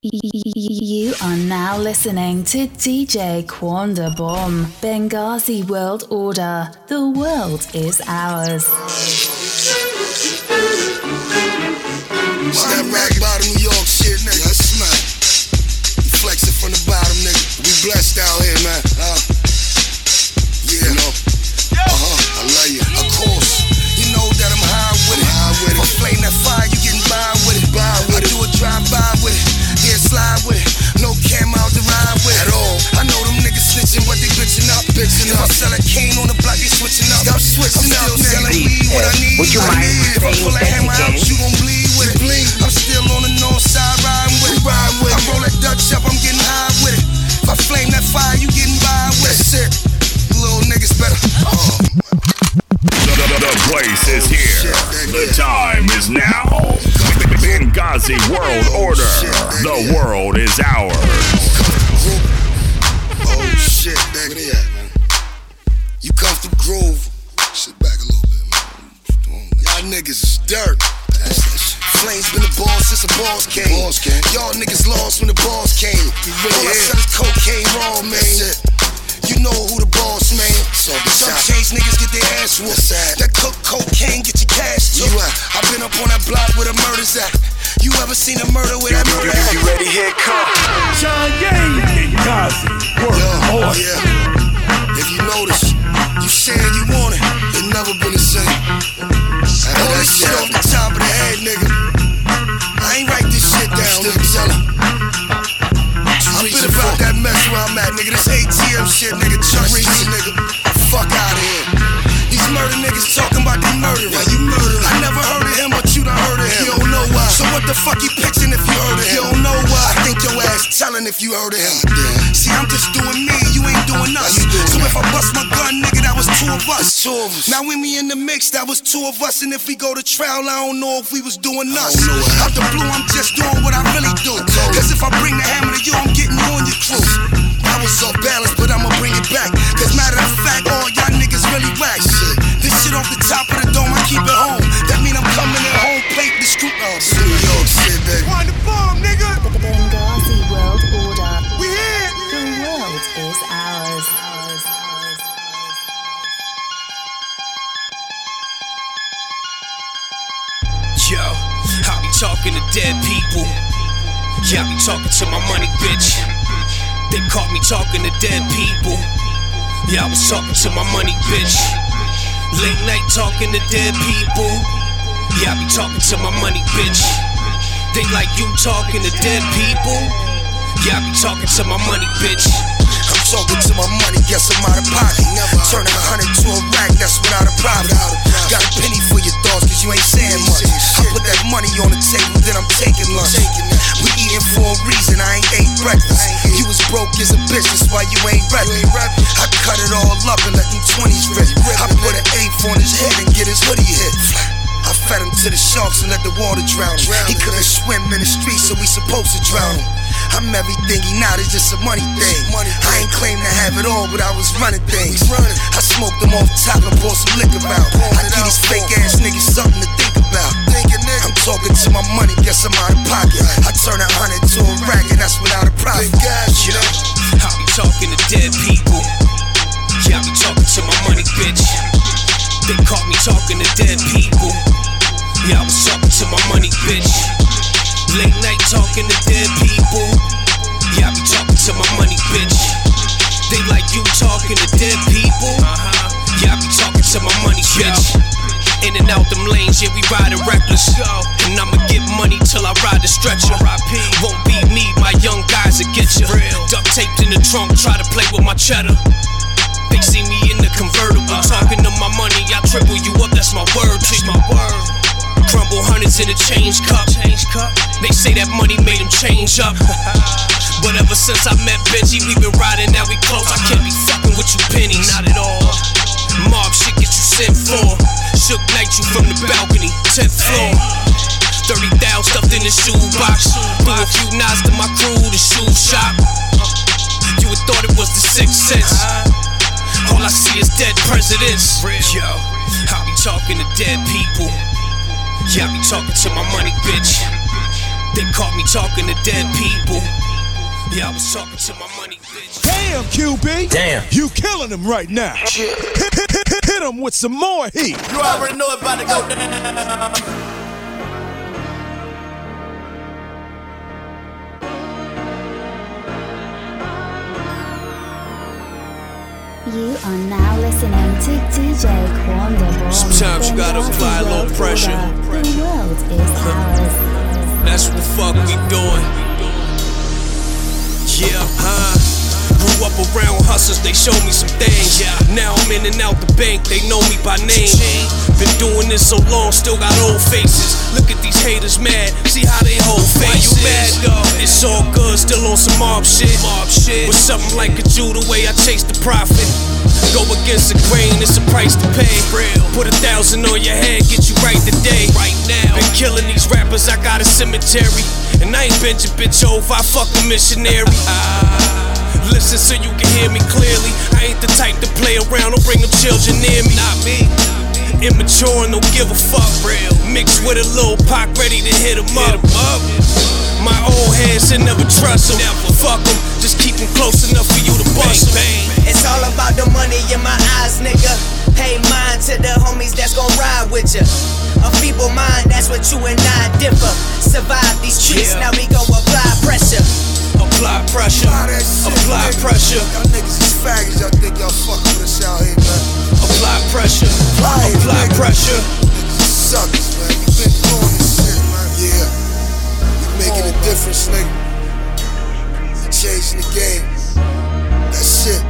You are now listening to DJ Quan Da Bomb, Bengazi World Order. The world is ours. That rock bottom New York shit, nigga. That's. You flexing from the bottom, nigga. We blessed out here, man. If up. I sell a cane on the block, they switching up. Stop switching I'm still up, selling weed, what I need. Would you mind. If I pull a saying hammer out, you gon' bleed with it. I'm still on the north side riding with it. Ride with I roll that Dutch up, I'm getting high with it. If I flame that fire, you getting by with it. That's it. Little niggas better. Oh. The, the- the place is here. The time is now. Bengazi World Order. The world is ours. Dirt. That's that shit. Flames been the boss since the balls came. Balls came. Y'all niggas lost when the balls came. really All I said is cocaine raw, man. You know who the boss, man. Some chase niggas get their ass whooped. That cook cocaine get your cash too. i been up on that block where the murders at. You ever seen a murder with that murder at? You ready? Here it come. John Yang, Gazi, World Yeah, Order. yeah. Oh, shit, nigga. Trust me, nigga. Fuck out of here. These murder niggas talking about they murdering. you murdering. I never heard of him, but you done heard of him. You don't know why. So what the fuck you pitching if you heard of him? You don't know why. I think your ass telling if you heard of him. See, I'm just doing me, you ain't doing us. so if I bust my gun, nigga, that was two of us. two of us. Now when we in the mix, that was two of us. And if we go to trial, I don't know if we was doing us. Out the blue, I'm just doing what I really do. Cause if I bring the hammer to you, I'm getting you on your crew. I was off balance, but I'ma bring it back. Cause matter of fact, all y'all niggas really whack. This shit off the top of the dome, I keep it home. That mean I'm coming in home plate the scoop. Oh, New York shit, baby. On the bomb, nigga. Bengazi World Order. We here. The world is ours. Yo, I be talking to dead people. Yeah, I be talking to my money, bitch. They caught me talking to dead people. Yeah, I was talking to my money, bitch. Late night talking to dead people. Yeah, I be talking to my money, bitch. They like you talking to dead people. Yeah, I be talking to my money, bitch. I'm talking to my money, guess I'm out of pocket. Turning a hundred to a rack, that's without a profit. Got a penny for your thoughts, cause you ain't saying much. I put that money on the table, then I'm taking lunch. Eating for a reason, I ain't ate breakfast. You was broke as a that's why you ain't rapping. I cut it all up and let them 20s rip. I put an eighth on his head and get his hoodie hit. I fed him to the sharks and let the water drown him. He couldn't swim in the streets, so we supposed to drown him. I'm everything he not, it's just a money thing. I ain't claim to have it all, but I was running things. I smoked them off top and poured some liquor out. I give these fake ass niggas something to think about. I'm talking to my money, guess I'm out of pocket. I turn a hundred to a rack, and that's without a profit. Yo, I be talking to dead people. Yeah, I be talking to my money, bitch. They caught me talking to dead people. Yeah, I was talking to my money, bitch. Late night talking to dead people. Yeah, I be talking to my money, bitch. They like you talking to dead people. Uh-huh. Yeah, I be talking to my money, bitch. In and out them lanes, yeah, we riding reckless. And I'ma get money till I ride the stretcher. RIP. Won't be me, my young guys will get you. Duct taped in the trunk, try to play with my cheddar. They see me in the convertible, uh-huh. talking to my money. I triple you up, that's my word to you. Crumble hundreds in a change cup. Change cup. They say that money made him change up. but ever since I met Benji, we been riding, now we close. I can't be fucking with you pennies. Not at all. Mob shit sent for. Shook night you from the balcony, 10th floor. 30 thou stuffed in the shoebox. Threw a few knives to my crew, the shoe shop. You would thought it was the sixth sense. All I see is dead presidents. Yo, I be talking to dead people. Yeah, I be talking to my money, bitch. They caught me talking to dead people. Yeah, I was talking to my money, bitch. Damn, QB. Damn. You killing them right now. Hit, hit, him with some more heat. You already know it about to go down. You are now listening to DJ Quan Da Sometimes you gotta apply a little pressure. The world is ours. That's what the fuck we doing. Yeah, huh? Grew up around hustlers, they showed me some things. Yeah. Now I'm in and out the bank, they know me by name. Been doing this so long, still got old faces. Look at these haters mad, see how they hold faces. Why you mad though? It's all good, still on some mob shit. Mob shit. With something like a Jew, the way I chase the profit. Go against the grain, it's a price to pay. Real. Put a thousand on your head, get you right today. Right now. Been killing these rappers, I got a cemetery. And I ain't your bitch over, I fuck a missionary. Ah. Listen so you can hear me clearly. I ain't the type to play around or bring them children near me. Not me. Immature and don't give a fuck. Real. Mixed with a little Pac ready to hit hit 'em up. My old heads should never trust them. Never. Fuck them, just keep 'em close enough for you to bust bust 'em. It's all about the money in my eyes, nigga. Pay mine to the homies that's gon' ride with ya. A feeble mind, that's what you and I differ. Survive these streets, Yeah. now we go apply pressure. Apply pressure. Apply that shit, Apply nigga. pressure. Y'all niggas is faggots. Y'all think y'all fucking with us out here, man. Apply pressure. Apply it, Apply nigga. pressure. Niggas suckers, man. We been doing this shit, man. Yeah. We making a difference, nigga. We changing the game. That's it.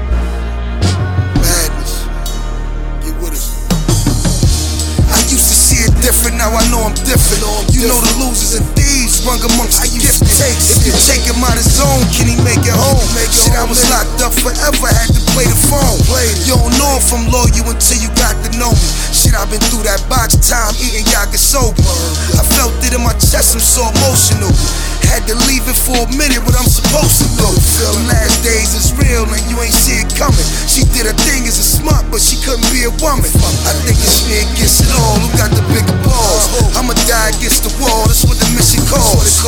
Used to see it different, now I know I'm different. You know the losers and thieves run amongst the gifted. If you take him out of zone, can he make it home? Shit, I was locked up forever, had to play the phone. You don't know if I'm loyal until you got to know me. Shit, I've been through that box time eating yakisoba. I felt it in my chest, I'm so emotional. Had to leave it for a minute, what I'm supposed to. The last days is real and you ain't see it coming. She did her thing as a smart, but she couldn't be a woman. I think it's me against it all. Who got the bigger balls? I'ma die against the wall. That's what the mission calls.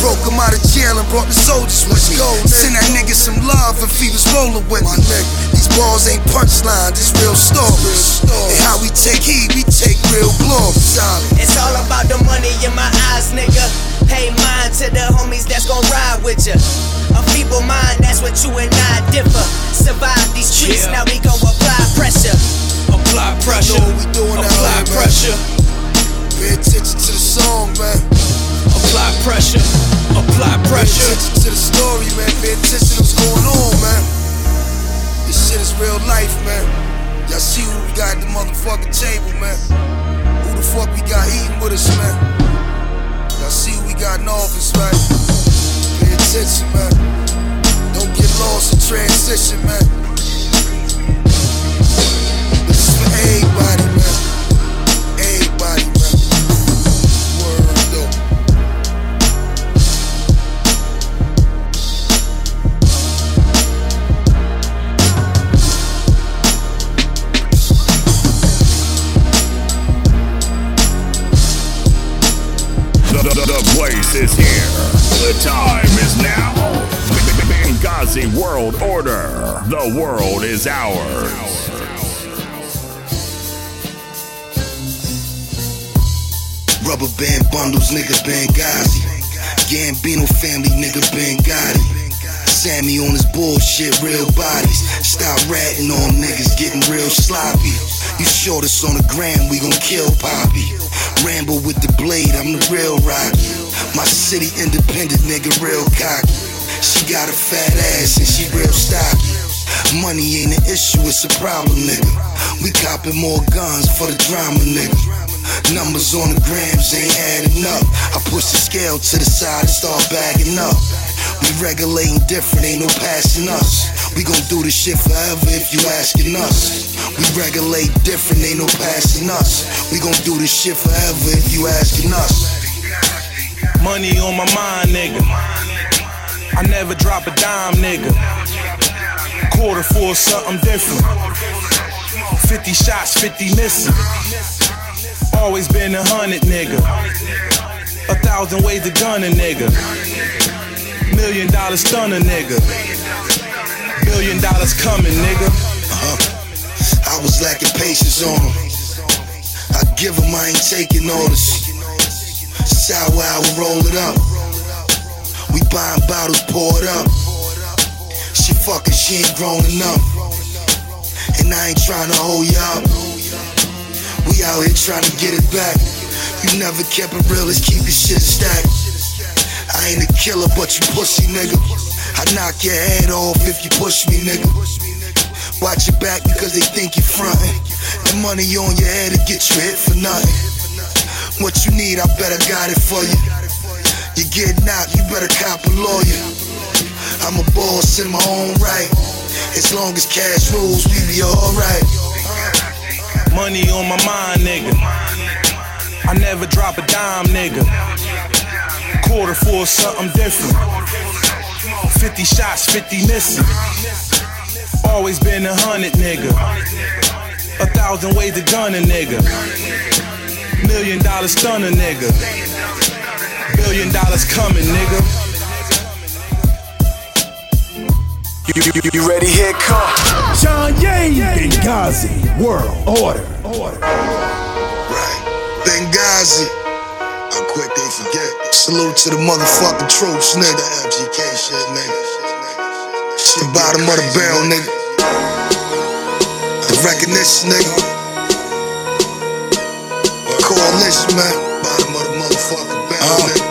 Broke him out of jail and brought the soldiers with me. Send that nigga some love if he was rolling with me. These balls ain't punchlines, it's real stories. And how we take heat, we take real glory. It's all about the money in my eyes, nigga. Pay mine to the homies that's gon' ride with ya. A feeble mind, that's what you and I differ. Survive these streets, Yeah. now we gon' apply pressure. Apply pressure. know what we doing out Apply here, man. pressure. Pay attention to the song, man. Apply pressure. Apply pressure. Pay attention to the story, man. Pay attention to what's going on, man. This shit is real life, man. Y'all see who we got at the motherfucking table, man. Who the fuck we got eating with us, man. Y'all see we got in office, right? Pay attention, man. Don't get lost in transition, man. This is for everybody, man. Place is here. The time is now. Bengazi World Order. The world is ours. Rubber band bundles, nigga Bengazi. Gambino family, nigga Bengazi. Sammy on his bullshit, real bodies. Stop ratting on niggas, getting real sloppy. You short us on the gram, we gon' kill Poppy. Rambo with the blade, I'm the real Rocky. My city independent, nigga, real cocky. She got a fat ass and she real stocky. Money ain't an issue, it's a problem, nigga. We copping more guns for the drama, nigga. Numbers on the grams ain't adding up. I push the scale to the side and start bagging up. We regulating different, ain't no passing us. We gon' do this shit forever if you asking us. We regulate different, ain't no passing us. We gon' do this shit forever if you asking us. Money on my mind, nigga. I never drop a dime, nigga. Quarter for something different. 50 shots, 50 missing. Always been a hundred, nigga. A thousand ways to gun a nigga. Million dollars stun a nigga. Billion dollars coming, nigga. Uh-huh. I was lacking patience on him. I give him, I ain't taking orders. Sour hour, roll it up. We buying bottles, pour it up. She fucking, she ain't grown enough. And I ain't trying to hold you up. We out here trying to get it back. You never kept it real, let's keep your shit stacked. I ain't a killer, but you pussy, nigga. I knock your head off if you push me, nigga. Watch your back because they think you're frontin'. The money on your head to get you hit for nothing. What you need, I better got it for you. You get knocked, you better cop a lawyer. I'm a boss in my own right. As long as cash rules, we be alright. Money on my mind, nigga. I never drop a dime, nigga. Quarter for something different. 50 shots, 50 missing. Always been a hundred, nigga. A thousand ways to gun a nigga. Million dollars stun nigga. Billion dollars coming, nigga. You, you, you, you ready? Here it come. John Ye, Bengazi, World Order. Right. Bengazi. How quick they forget. Salute to the motherfucking troops, nigga. The FGK shit, nigga. Shit, bottom of the barrel, nigga. The recognition, nigga. Man. Bottom of the barrel, nigga.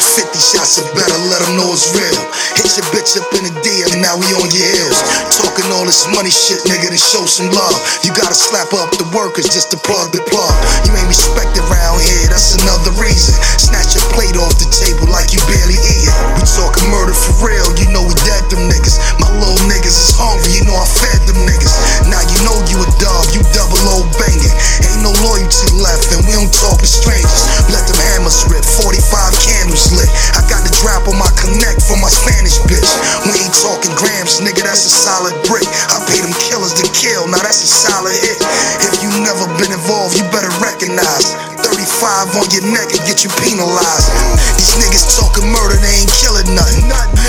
50 shots are better, let them know it's real. Hit your bitch up in the DM, now we on your heels. Talking all this money shit, nigga, to show some love. You gotta slap up the workers just to plug the plug. You ain't respected around here, that's another reason. Snatch your plate off the table like you barely eat it. We talking murder for real, you know we dead them niggas. My little niggas is hungry, you know I fed them niggas. Now you know you a dub, you double O banging. Ain't no loyalty left, and we don't talk to strangers. Let them hammers rip, 45 candles lit. I got the drop on my connect for my Spanish bitch. We ain't talking grams, nigga, that's a solid brick. I pay them killers to kill, now that's a solid hit. If you never been involved, you better recognize. 35 on your neck and get you penalized. These niggas talking murder, they ain't killing nothing.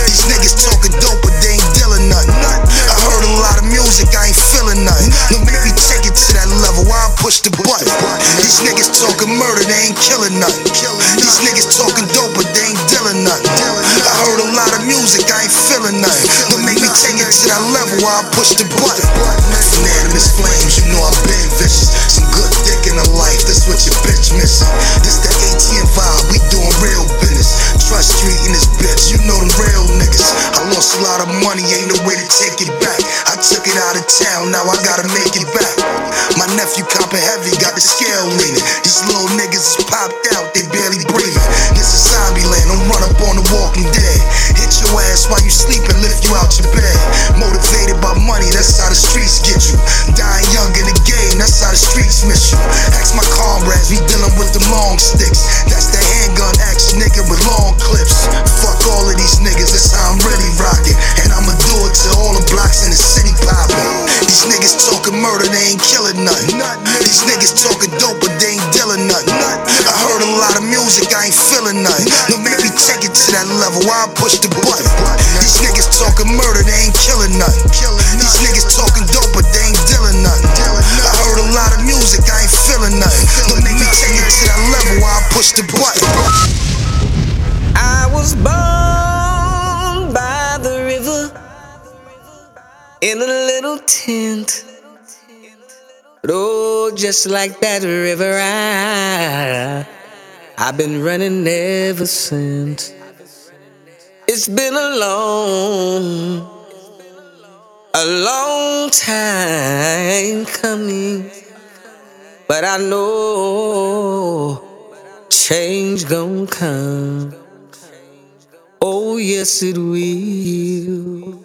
These niggas talking dope, but they ain't dealing nothing. I heard a lot of music, I ain't feeling nothing. No, maybe take it to that level, while I push the button. These niggas talking murder, they ain't killing nothing. These niggas talking dope, but they ain't dealing nothing. I heard a lot of music, I ain't feeling nothing. Don't make me take it to that level, while I push the button. Unanimous flames, you know I've been vicious. Some good dick in the life, that's what your bitch town, now I gotta make to that I push the button. These niggas talking murder, they ain't killing nothing. These niggas talking dope, but they ain't dealing nothing. I heard a lot of music, I ain't feeling nothing. No, maybe take it to that level, I push the button. I was born by the river in a little tent. Oh, just like that river, I, I've been running ever since. It's been a long, a long time coming. But I know change gon' come. Oh, yes, it will.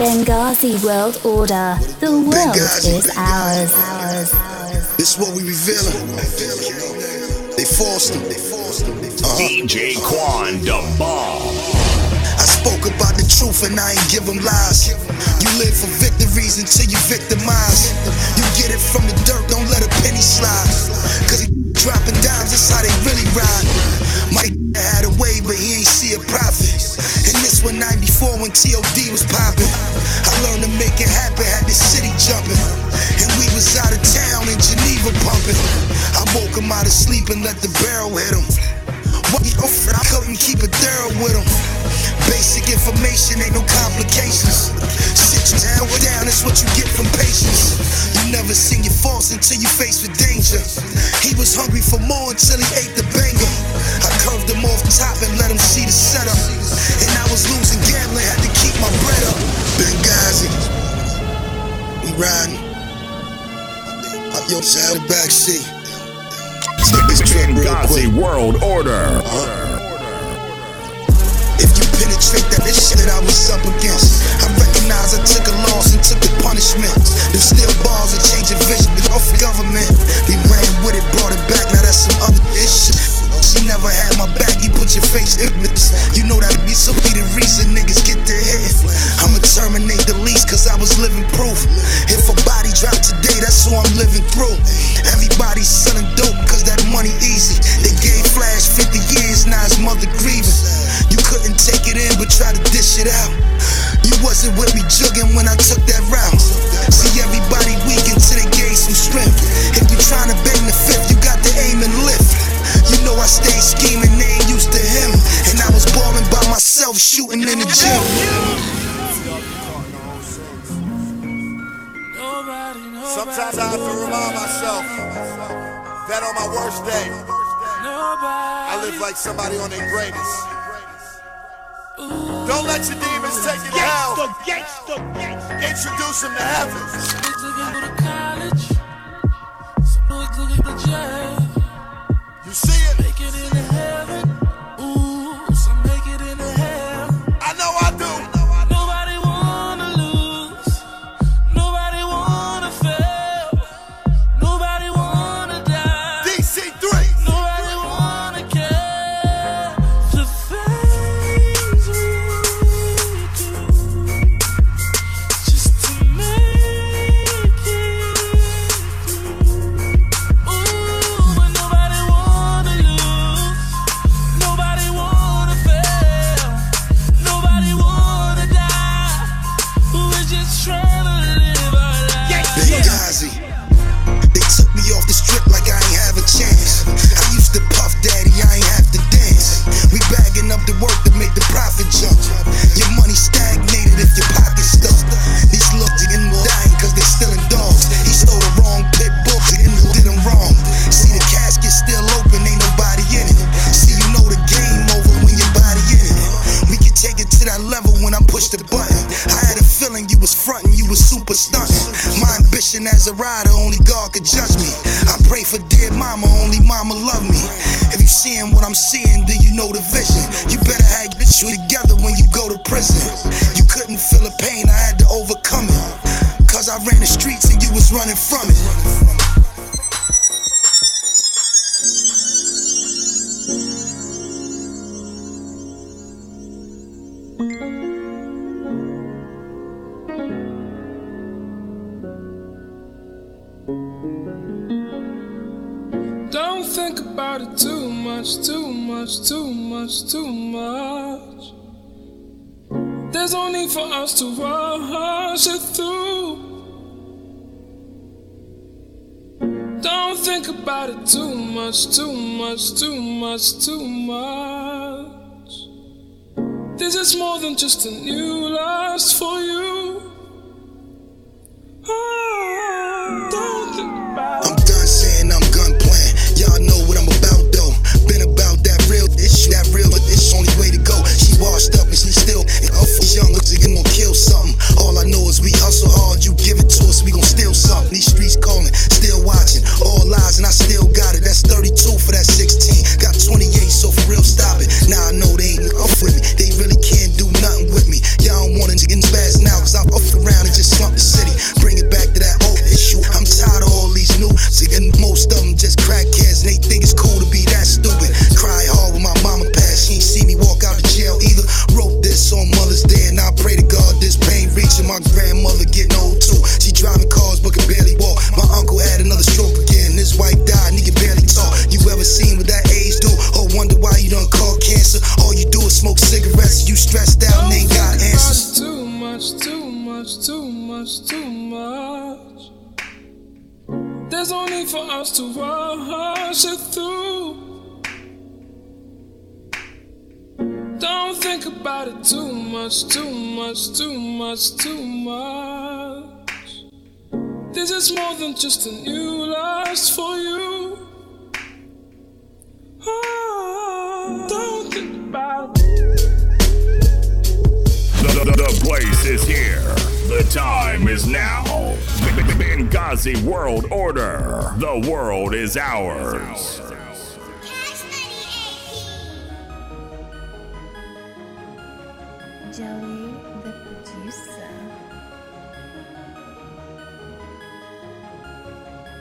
Bengazi World Order. The world Bengazi. is ours. ours. ours. This what we revealing. They forced them. Uh-huh. DJ Quan Da Bomb. Spoke about the truth and I ain't give them lies. You live for victories until you victimize. You get it from the dirt, don't let a penny slide. Cause he dropping dimes, that's how they really ride. Mike had a way, but he ain't see a profit. And this one 94 when TOD was popping. I learned to make it happen, had the city jumping. And we was out of town in Geneva pumping. I woke him out of sleep and let the barrel hit him. Couldn't keep it thorough with him. Basic information, ain't no complications. Sit your down, down, that's what you get from patience. You never seen your faults until you face with danger. He was hungry for more until he ate the banger. I curved him off top and let him see the setup. And I was losing gambling, had to keep my bread up. Bengazi, we riding. I'm your side the back seat. Step this truck real Bengazi quick. World uh, Order. If you penetrate that this shit that I was up against, like somebody on their greatest. Don't let your demons take you to hell. Introduce them to heaven. You about it too much, too much, too much, too much. There's no need for us to rush it through. Don't think about it too much, too much, too much, too much. This is more than just a new lust for you. Ah, young, looks like you gon' kill something. All I know is we hustle hard, you give it to us, we gon' steal something. These streets calling, still watching, all lies, and I still got it. That's 32 for that 16. Got 28, so for real, stop it. Now I know they ain't up with me, they really can't do nothing with me. Y'all don't want it, fast now, cause I'm up around and just slump the city. Bring it back to that old issue. I'm tired of all these new, so most of them just crackheads, and they think it's cool to be that stupid. stressed out and ain't got answers. Too much, too much, too much, too much. There's no need for us to rush it through. Don't think about it too much, too much, too much, too much. This is more than just a new lust for you. is here. The time is now. Bengazi World Order. The world is ours. Jelly the producer.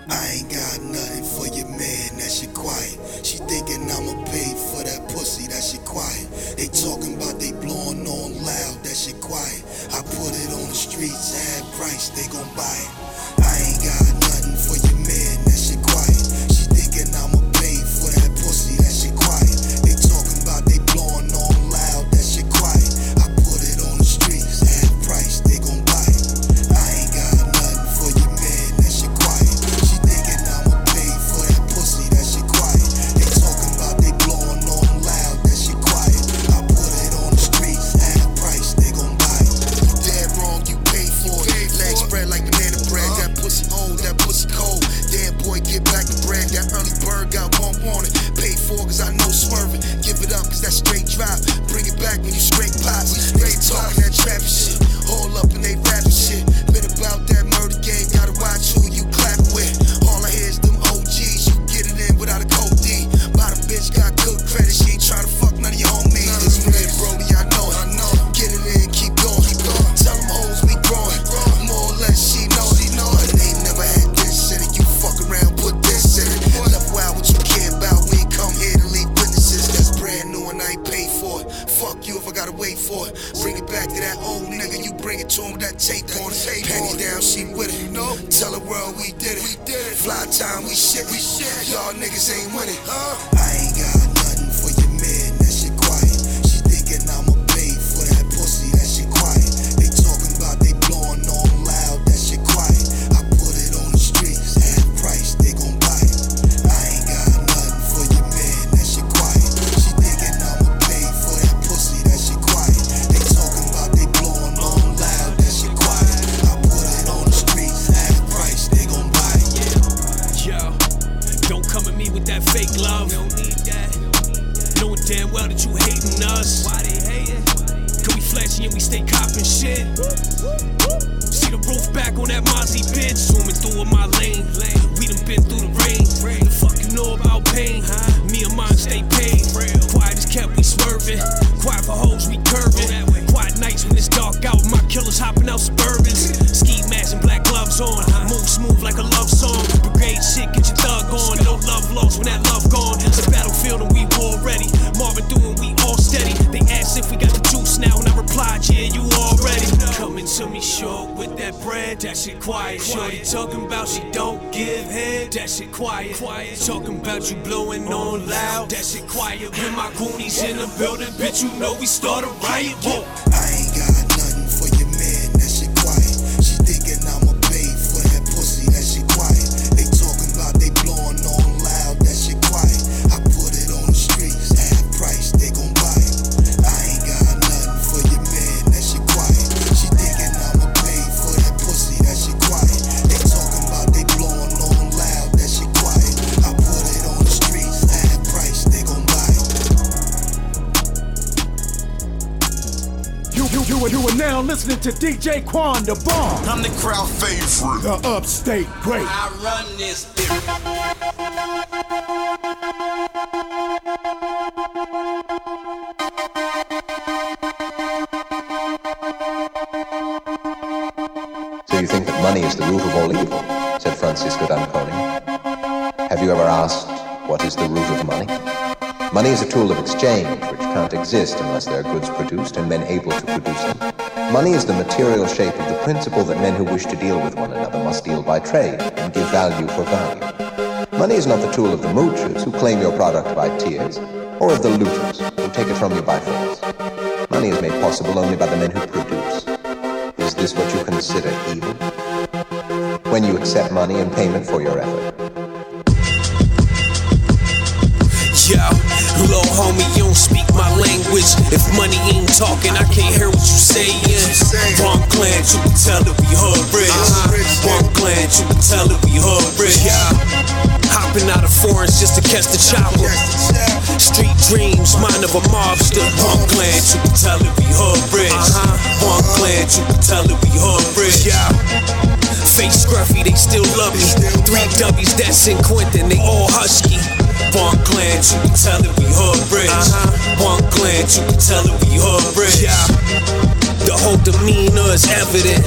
I ain't got nothing for your man that she quiet. She thinking I'ma pay for that pussy that she quiet. They talking about I put it on the streets, add price, they gon' buy it. like bitch, we stay copping shit. See the roof back on that Mozzie bitch, zooming through in my lane. We done been through the rain. The fuck you know about pain? Me and mine stay paid. Quiet as kept, we swerving. Quiet for hoes, we curving. Quiet nights when it's dark out, my killers hopping out Suburbans. Ski mask and black gloves on. friend, that shit quiet. Shorty talking about she don't give head, that shit quiet. Quiet talking about you blowing on loud, that shit quiet. When my goonies in the building, bitch, you know we start a riot. Whoa. listening to DJ Quan Da Bomb. I'm the crowd favorite. The upstate great. I run this. So you think that money is the root of all evil? Said Francisco d'Anconia. Have you ever asked what is the root of money? Money is a tool of exchange which can't exist unless there are goods produced and men able to produce them. Money is the material shape of the principle that men who wish to deal with one another must deal by trade and give value for value. Money is not the tool of the moochers who claim your product by tears, or of the looters who take it from you by force. Money is made possible only by the men who produce. Is this what you consider evil? When you accept money in payment for your effort, homie, you don't speak my language. If money ain't talking, I can't hear what you saying. Wrong glance, you can tell that we hood rich. Wrong glance, you can tell that we hood rich. Yeah. Hopping out of foreigns just to catch the chopper. Street dreams, mind of a mobster. Wrong glance, you can tell that we hood rich. Wrong glance, you can tell that we hood rich. Yeah. Face scruffy, they still love me. Three W's, that's in Quentin, they all husky. One glance, you can tell that we hood rich. Uh-huh. One glance, you can tell that we hood rich. Yeah. The whole demeanor is evident.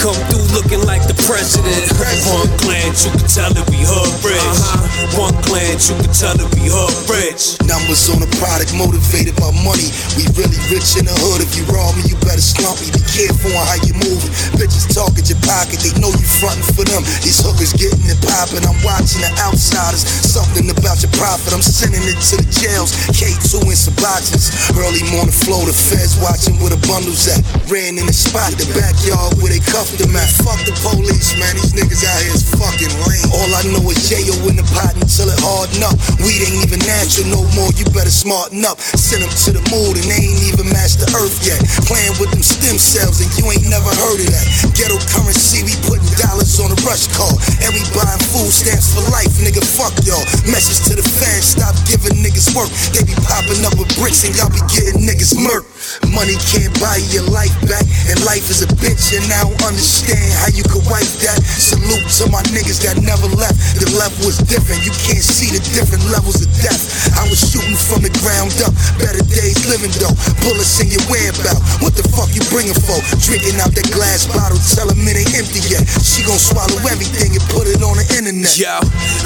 Come through looking like the president. One glance, you can tell that we hood rich. Uh-huh. One glance, you can tell that we hood rich. Numbers on the product motivated by money. We really rich in the hood. If you rob me, you better slump me. Be careful on how you moving. Bitches talk at your pocket, they know you frontin' for them. These hookers getting it poppin'. I'm watching the outsiders. Something about your profit. I'm sending it to the jails. K2 and Suboxones. Early morning flow, the feds watching where the bundles at. Ran in the spot, the backyard where they cuffed them at. Fuck the police, man. These niggas out here is fucking lame. All I know is J.O. in the pot until it harden up. Weed ain't even natural no more. You better smarten up. Send them to the moon and they ain't even matched the earth yet. Playing with them stem cells and you ain't never heard of that. Ghetto currency, we putting dollars on a rush call. And we buying food stamps for life, nigga. Fuck y'all. Message to the fans, stop giving niggas work. They be popping up with bricks and y'all be getting niggas murked. Money can't buy your life back, and life is a bitch, and I don't understand how you could wipe that. Salute to my niggas that never left. The level was different, you can't see the different levels of death. I was shooting from the ground up, better days living though. Bullets in your whereabout, what the fuck you bringing for? Drinking out that glass bottle, tell them it ain't empty yet. She gon' swallow everything and put it on the internet. Yo,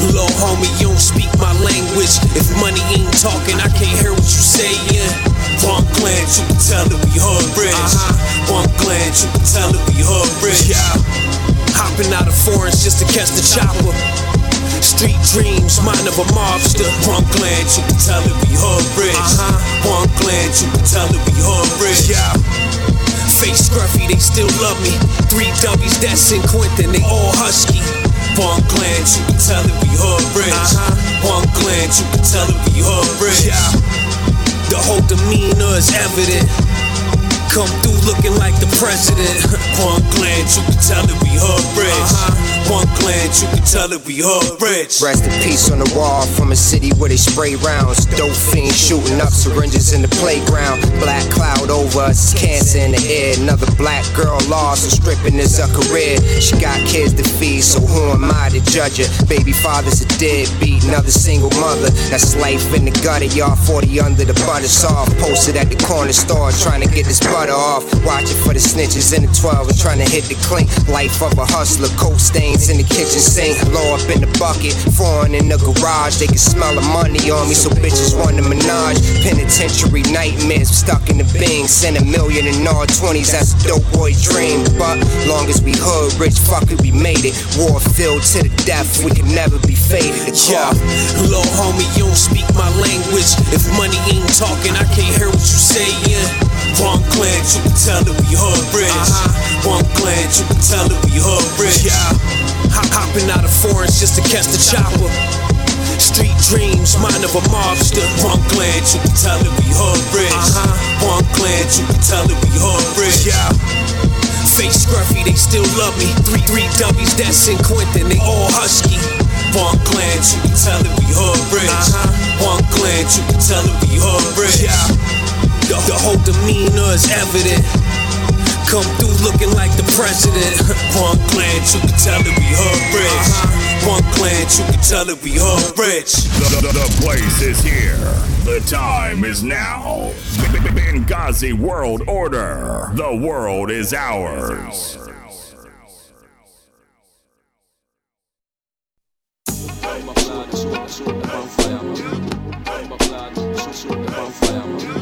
little homie, you don't speak my language. If money ain't talking, I can't hear what you saying. One glance, you can tell that we hood rich. Uh-huh. One glance, you can tell that we hood rich. Yeah. Hopping out of foreigns just to catch the chopper. Street dreams, mind of a mobster. One glance, you can tell that we hood rich. Uh-huh. One glance, you can tell that we hood rich. Yeah. Face scruffy, they still love me. Three W's, that's in Quentin, they all husky. One glance, you can tell that we hood rich. Uh-huh. One glance, you can tell that we hood rich. Yeah. The whole demeanor is evident. Come through looking like the president. One glance, you can tell that we hood rich. Uh-huh. One glance, you can tell that we hood rich. Rest in peace on the wall from a city where they spray rounds. Dope fiends shooting up syringes in the playground. Black cloud over us, cancer in the air. Another black girl lost, so stripping is a uh, career. She got kids to feed, so who am I to judge her? Baby father's a deadbeat, another single mother. That's life in the gutter, y'all 40 under the butter soft. Posted at the corner store trying to get this butter off. Watching for the snitches in the 12 and trying to hit the clink. Life of a hustler, coat stains in the kitchen sink. Low up in the bucket, foreign in the garage. They can smell the money on me, so bitches want to menage. Penitentiary nightmares, stuck in the bing. Send a million in all 20s, that's a dope boy dream. But long as we hood rich, fuck it, we made it. War filled to the death, we can never be faded. Yeah, little homie, you don't speak my language. If money ain't talking, I can't hear what you saying. One glance, you can tell that we hood rich. Uh-huh. One glance, you can tell that we hood rich. Yeah, Hop, hopping out of foreigns just to catch the chopper. Street dreams, mind of a mobster. One glance, you can tell that we hood rich. Uh-huh. One glance, you can tell that we hood rich. Yeah. Face scruffy, they still love me. Three three W's, that's in Quentin, they all husky. One glance, you can tell that we hood rich. Uh-huh. One glance, you can tell that we hood rich. Yeah. The, the whole demeanor is evident. Come through looking like the president. One glance, you can tell that we hood rich. Uh-huh. One glance, you can tell that we hood rich. The, the, the place is here. The time is now. Bengazi World Order. The world is ours. Hey. Hey. Hey.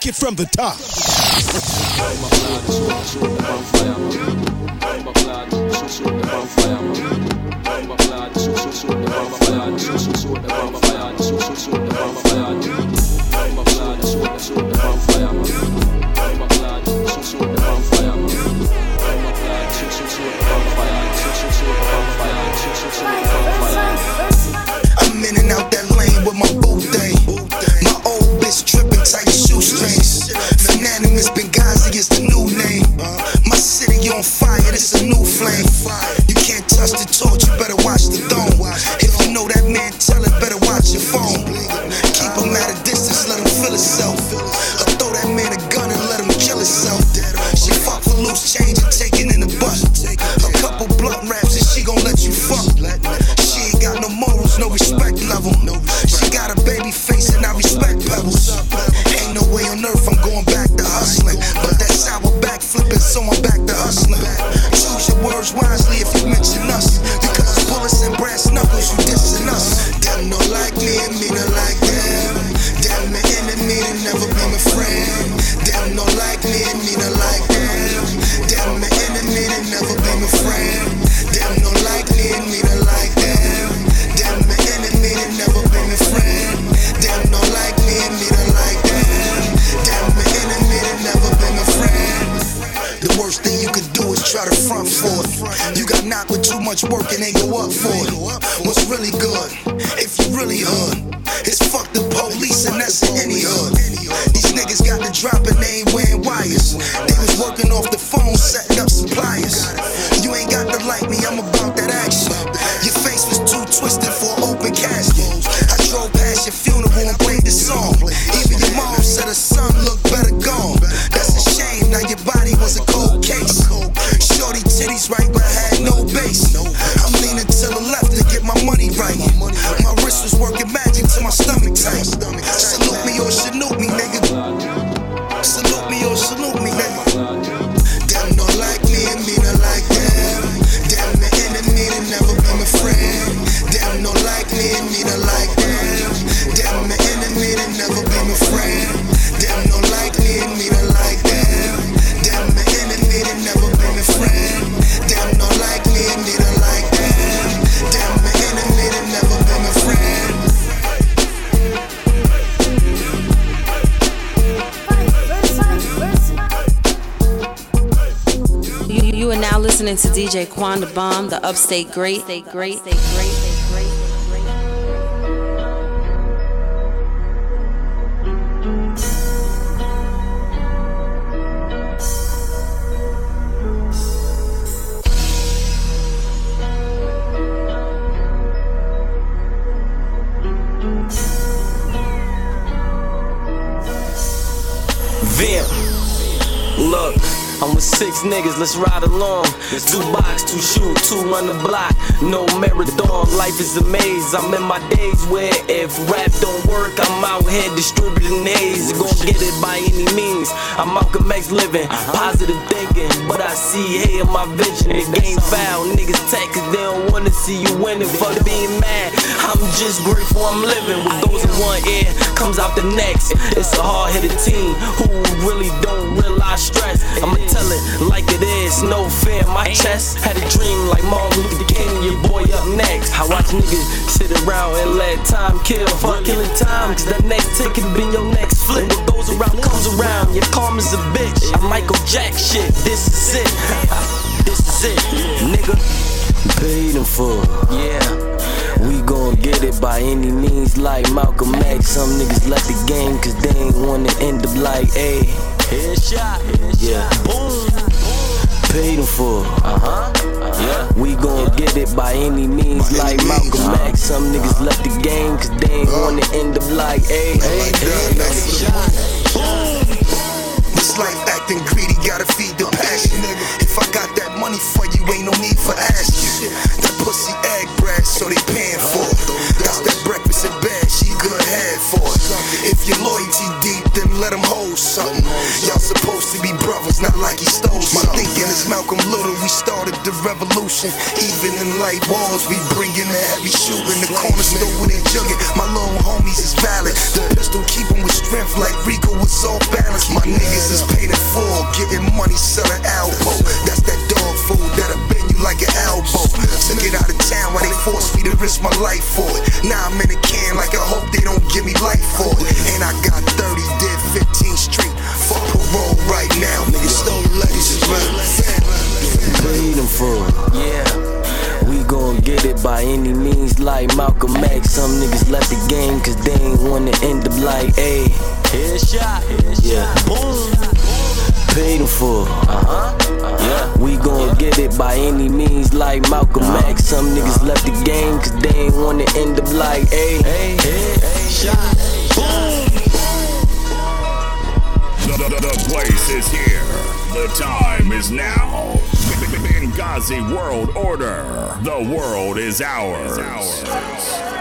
take it from the top. I'm listening to DJ Quan Da Bomb, the upstate great. Great, great, great, great. Six niggas, let's ride along. Two box, two shoot, two run the block. No marathon, life is a maze. I'm in my days where if rap don't work, I'm out here distributing A's. Gonna get it by any means. I'm Malcolm X living, uh-huh. positive thinking. But I see hate in my vision. The game foul, niggas take cause they don't wanna see you winning. Fuck being mad, I'm just grateful I'm living. What goes in one ear comes out the next. It's a hard headed team who really don't realize stress. I'ma tell it like it is, no fear. My chest had a dream like Martin Luther King, your boy up next. I watch niggas sit around and let time kill. Fuck killing time, cause that next ticket be your next flip. What goes around comes around, your karma's a bitch. I'm Michael Jack shit, this is it. This is it, nigga. Paid in full, yeah. We gon' get it by any means, like Malcolm X. Some niggas left the game cause they ain't wanna end up like A. Headshot, yeah. Boom. Paid in full, uh huh. Yeah. We gon' get it by any means, like Malcolm uh-huh. X. Some niggas uh-huh. left the game cause they ain't uh-huh. wanna end up like A. This life acting greedy, gotta feed the passion. If I got that money for you, ain't no need for asking. That pussy egg bread, so they paying for it. That's that breakfast in bed, she good head for it. If your way deep, then let him hold something. Y'all supposed to be not like he stole My thinking is Malcolm Little, we started the revolution. Even in light wars, we bringin' the heavy shooting. The corner store when they jugging, my little homies is valid. The pistol keep with strength like Rico was off balance. My niggas is paid in full, getting money, selling elbow. That's that dog food that'll bend you like an elbow. Took it out of town why they forced me to risk my life for it. Now I'm in a can like I hope they don't give me life for it. And I got 30 dead 15th Street for parole right now. Niggas stole legacies, man. Bleeding for it. Yeah. We gon' get it by any means like Malcolm X. Some niggas left the game cause they ain't wanna end up like A. Headshot. Yeah. Boom. Paid them for. Uh huh. Uh-huh. Yeah. We gon' get it by any means like Malcolm uh-huh. X. Some niggas uh-huh. left the game cause they ain't wanna end up like A. Headshot. The, the, the place is here. The time is now. Bengazi World Order. The world is ours. Yeah,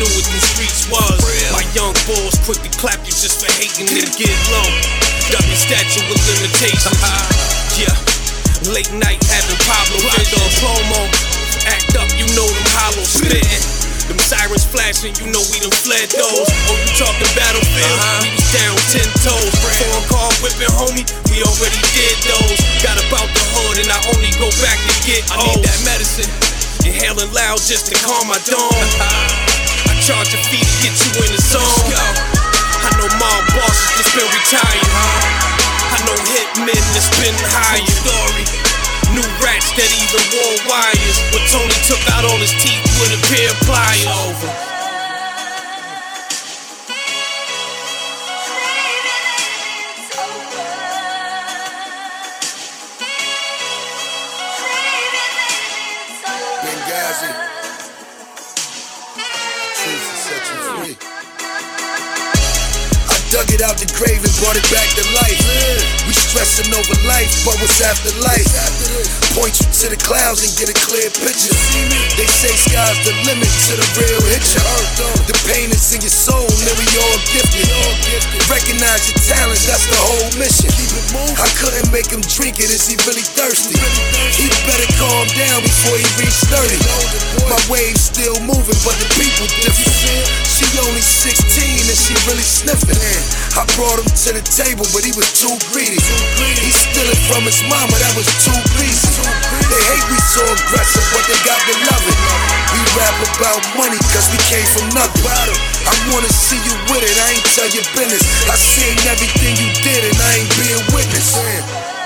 knew what the streets was. My young bulls quick to clap you just for hating it get low. W statue with limitations. yeah, late night having Pablo Vido promo. Act up, you know them hollow spitting. Them sirens flashing, you know we done fled those. Oh, you talking battlefield? Uh-huh. We was down ten toes. Foreign car whipping, homie. We already did those. Got about the hood, and I only go back to get I need that medicine. Inhaling loud just to calm my dome. Charge fee to get you in the zone. I know mob bosses just been retired. I know hitmen that's been hired. Story. New rats that even wore wires. But Tony took out all his teeth with a pair of pliers. Over. Out the grave and brought it back to life. We stressing over life, but what's after life? Point you to the clouds and get a clear picture. They say sky's the limit to the real hitcher. The pain is in your soul, and we all gifted. Recognize your talents, that's the whole mission. I couldn't make him drink it, is he really thirsty? He better calm down before he reach 30. My wave's still moving, but the people different. She only 16 and she really sniffing. I brought him to the table, but he was too greedy. He stealing from his mama, that was too greasy. They hate we so aggressive, but they got to love it. We rap about money, cause we came from nothing. I wanna see you with it, I ain't tell your business. I seen everything you did, and I ain't being witness.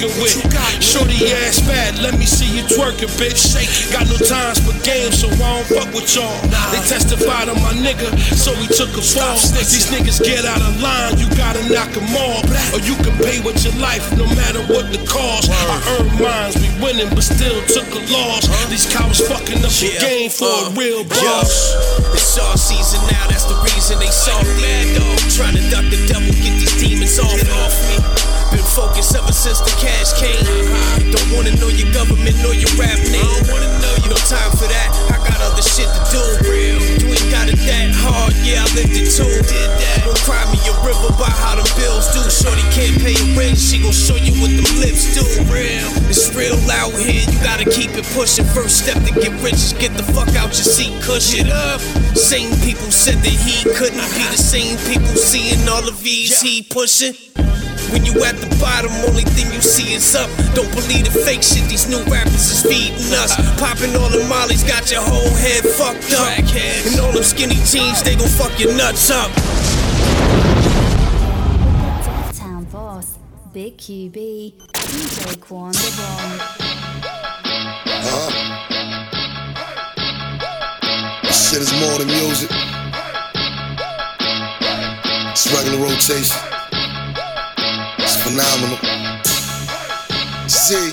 Working with? Shorty ass fat, let me see you twerking, bitch. Got no times for games, so I don't fuck with y'all. They testified on my nigga, so we took a fall. These niggas get out of line, you gotta knock them off. Or you can pay with your life, no matter what the cost. I earned mines, we winning, but still took a loss. These cowards fucking up the game for a uh, real boss. It's all season now, that's the reason they salty. Mad dog, trying to duck the devil, get these demons off, off me. Focused ever since the cash came. Don't wanna know your government nor your rap name. Don't wanna know you. No time for that. I got other shit to do. Real. You ain't got it that hard. Yeah, I lived it too. Did that. Don't cry me a river by how the bills do. Shorty can't pay your rent. She gon' show you what them lips do. Real. It's real out here. You gotta keep it pushing. First step to get rich is get the fuck out your seat. Cushion up. Same people said that he couldn't be the same people seeing all of these he pushing. When you at the bottom, only thing you see is up. Don't believe the fake shit these new rappers is feeding us. Popping all the mollies got your whole head fucked up. And all them skinny teens, they gon' fuck your nuts up. Town boss, Big QB, DJ Quan Da Bomb. Huh? This shit is more than music. It's regular rotation. Phenomenal. Z,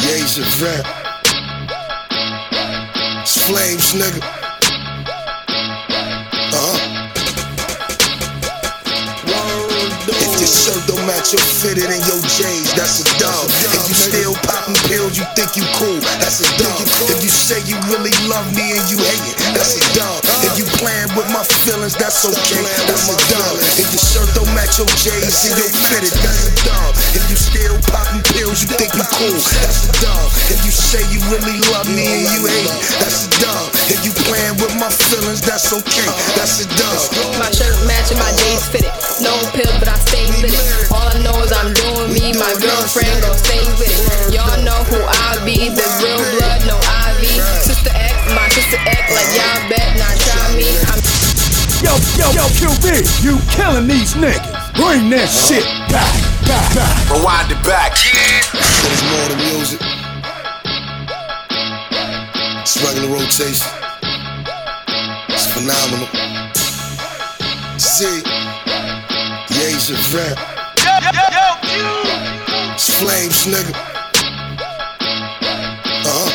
Yasia Vamp. It's flames, nigga. Shirt don't match your fitted and your J's, that's a dub. If you still popping pills, you think you cool, that's a dub. If you say you really love me and you hate it, that's a dub. If you playing with my feelings, that's okay, that's a dub. If your shirt don't match your J's and your fitted, that's a dub. If you still popping pills, you think you cool, that's a dub. If you say you really love me and you hate it, that's a dub. If you playing with my feelings, that's okay, that's a dub. My shirt matching my days fitted. No pill, but I stay it. All I know is I'm doing me. My girlfriend gon' stay with it. Y'all know who I be. The real blood, no IV. Sister X, my sister X, like y'all bet not try me. I'm Yo, yo, yo, QB, you killing these niggas. Bring that shit back, back, back. Rewind it back. Shit is more than music. It's regular rotation. It's phenomenal. Z, Yasia Vamp. It's flames, nigga. Uh-huh.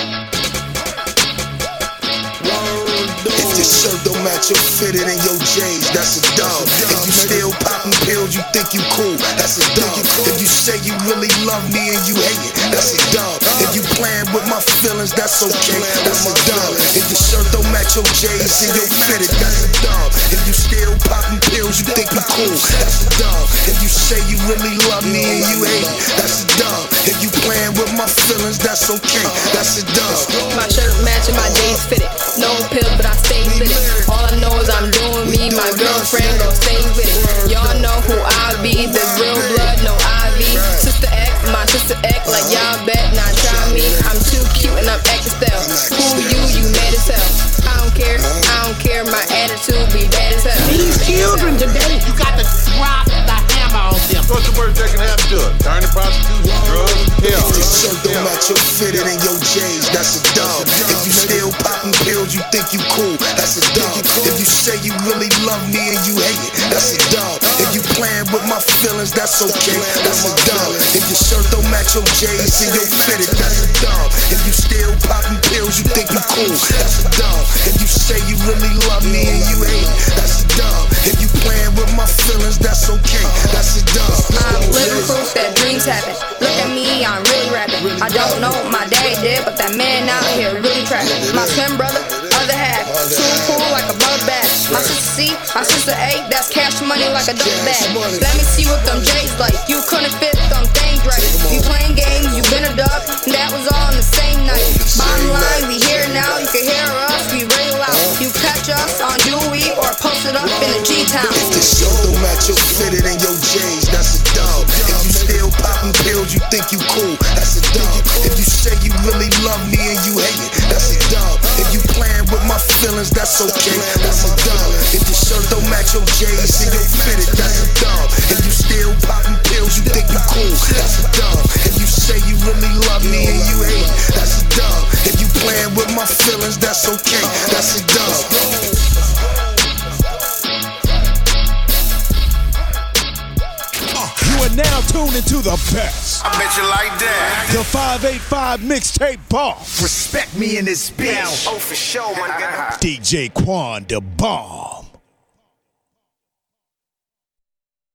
If your shirt don't match your fitted and your J's, that's a dub. If you still popping pills, you think you cool, that's a dub. If you say you really love me and you hate it, that's a dub. If you playing with my feelings, that's okay, that's a dub. If your shirt don't match your J's and your fitted, that's a dub. If you still popping pills, you think you cool, that's a dub. If you say you really love me and you hate that's a dub. If you playing with my feelings, that's okay, that's a dub. My shirt matching my days fitted. No pill, but I stay it. All I know is I'm doing me. My girlfriend gon' stay with it. Y'all know who I be. The real blood, no IV. Sister X, my sister X, like y'all bet not try me. I'm too cute and I'm acting style. Who you? You mad as hell. I don't care. I don't care. My attitude be bad as hell. These children today, you got to drop What's the worst that can happen to us? Turn to prostitution, drugs, hell. If your shirt don't match your fitted and your J's, that's a dub. If you still popping pills, you think you cool, that's a dub. If you say you really love me and you hate it, that's a dub. If you playing with my feelings, that's okay, that's a dub. If your shirt don't match your J's and your fitted, that's a dub. If you still popping pills, you think you cool, that's a dub. If you say you really love me and you hate it, that's a dub. If you playing with my feelings, that's a dub. I'm living proof that dreams happen. Look at me, I'm really rapping. I don't know my dad did, but that man out here really trapping. My twin brother, other half, too cool like a bug bag. My sister C, my sister A, that's cash money like a duck bag. Let me see what them J's like. You couldn't fit them things right. You playing games, you been a duck, and that was all on the same night. Bottom line, we here it up in the G-Town. If the show don't match your fitted and your J's, that's a dub. If you still popping pills, you think you cool, that's a dub. If you say you really love me and you hate it, that's a dub. If you playing with my feelings, that's okay, that's a dub. If your shirt don't match your J's and your fitted, that's a dub. If you still popping pills, you think you cool, that's a dub. If you say you really love me and you hate it, that's a dub. If you playing with my feelings, that's okay, that's a dub. You are now tuned into the best. I bet you like that. The 585 mixtape boss. Respect me in this bitch. Oh, for sure, my nigga. DJ Quan Da Bomb.